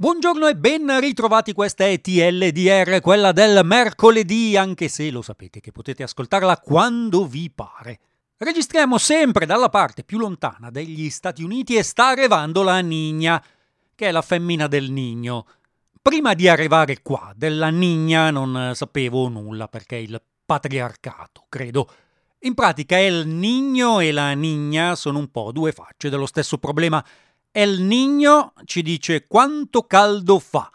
Buongiorno e ben ritrovati, questa è TLDR, quella del mercoledì, anche se lo sapete che potete ascoltarla quando vi pare. Registriamo sempre dalla parte più lontana degli Stati Uniti e sta arrivando la Nigna, che è la femmina del Nigno. Prima di arrivare qua, della Nigna non sapevo nulla perché il patriarcato, credo. In pratica il Nigno e la Nigna sono un po' due facce dello stesso problema El Niño ci dice quanto caldo fa.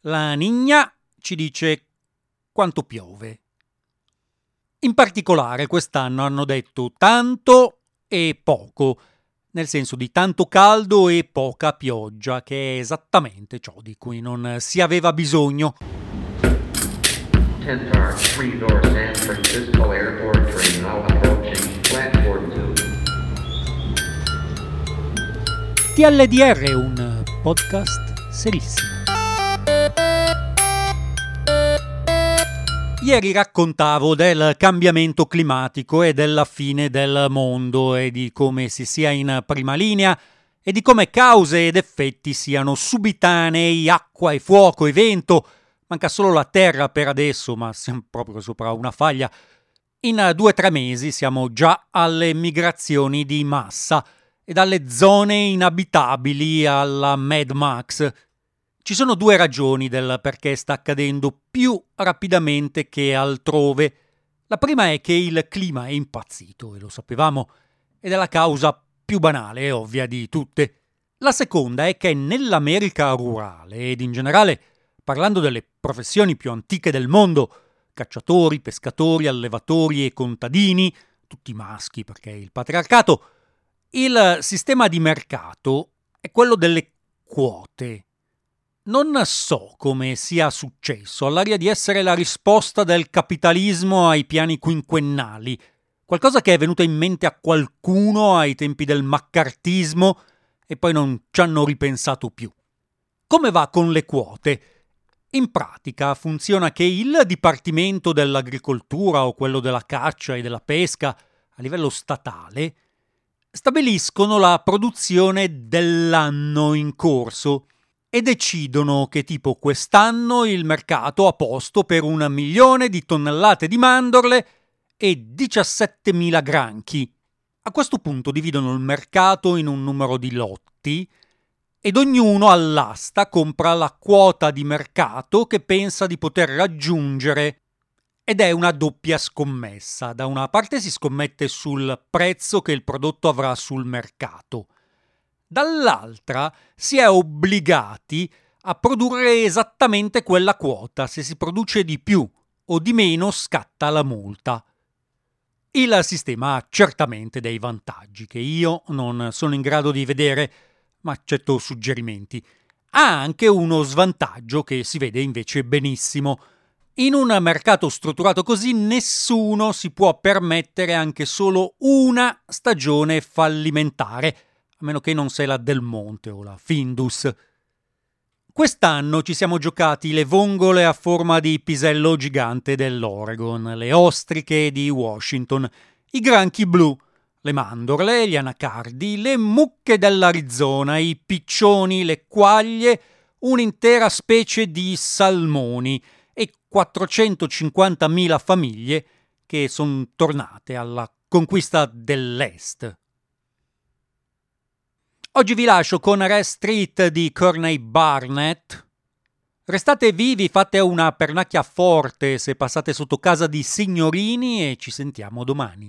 La Nigna ci dice quanto piove. In particolare quest'anno hanno detto tanto e poco, nel senso di tanto caldo e poca pioggia, che è esattamente ciò di cui non si aveva bisogno. 10 3 door San Francisco Airport train now approaching platform TLDR un podcast serissimo. Ieri raccontavo del cambiamento climatico e della fine del mondo e di come si sia in prima linea e di come cause ed effetti siano subitanei, acqua e fuoco e vento. Manca solo la terra per adesso, ma siamo proprio sopra una faglia. In due o tre mesi siamo già alle migrazioni di massa e dalle zone inabitabili alla Mad Max. Ci sono due ragioni del perché sta accadendo più rapidamente che altrove. La prima è che il clima è impazzito, e lo sapevamo, ed è la causa più banale e ovvia di tutte. La seconda è che nell'America rurale ed in generale, parlando delle professioni più antiche del mondo, cacciatori, pescatori, allevatori e contadini, tutti maschi perché il patriarcato, il sistema di mercato è quello delle quote. Non so come sia successo, all'aria di essere la risposta del capitalismo ai piani quinquennali, qualcosa che è venuto in mente a qualcuno ai tempi del maccartismo e poi non ci hanno ripensato più. Come va con le quote? In pratica funziona che il Dipartimento dell'Agricoltura o quello della caccia e della pesca a livello statale stabiliscono la produzione dell'anno in corso e decidono che tipo quest'anno il mercato ha posto per un milione di tonnellate di mandorle e 17.000 granchi. A questo punto dividono il mercato in un numero di lotti ed ognuno all'asta compra la quota di mercato che pensa di poter raggiungere ed è una doppia scommessa. Da una parte si scommette sul prezzo che il prodotto avrà sul mercato, dall'altra si è obbligati a produrre esattamente quella quota. Se si produce di più o di meno scatta la multa. Il sistema ha certamente dei vantaggi che io non sono in grado di vedere, ma accetto suggerimenti. Ha anche uno svantaggio che si vede invece benissimo in un mercato strutturato così nessuno si può permettere anche solo una stagione fallimentare, a meno che non sia la Del Monte o la Findus. Quest'anno ci siamo giocati le vongole a forma di pisello gigante dell'Oregon, le ostriche di Washington, i granchi blu, le mandorle, gli anacardi, le mucche dell'Arizona, i piccioni, le quaglie, un'intera specie di salmoni – 450.000 famiglie che sono tornate alla conquista dell'Est. Oggi vi lascio con Rest Street di Corney Barnett. Restate vivi, fate una pernacchia forte se passate sotto casa di signorini e ci sentiamo domani.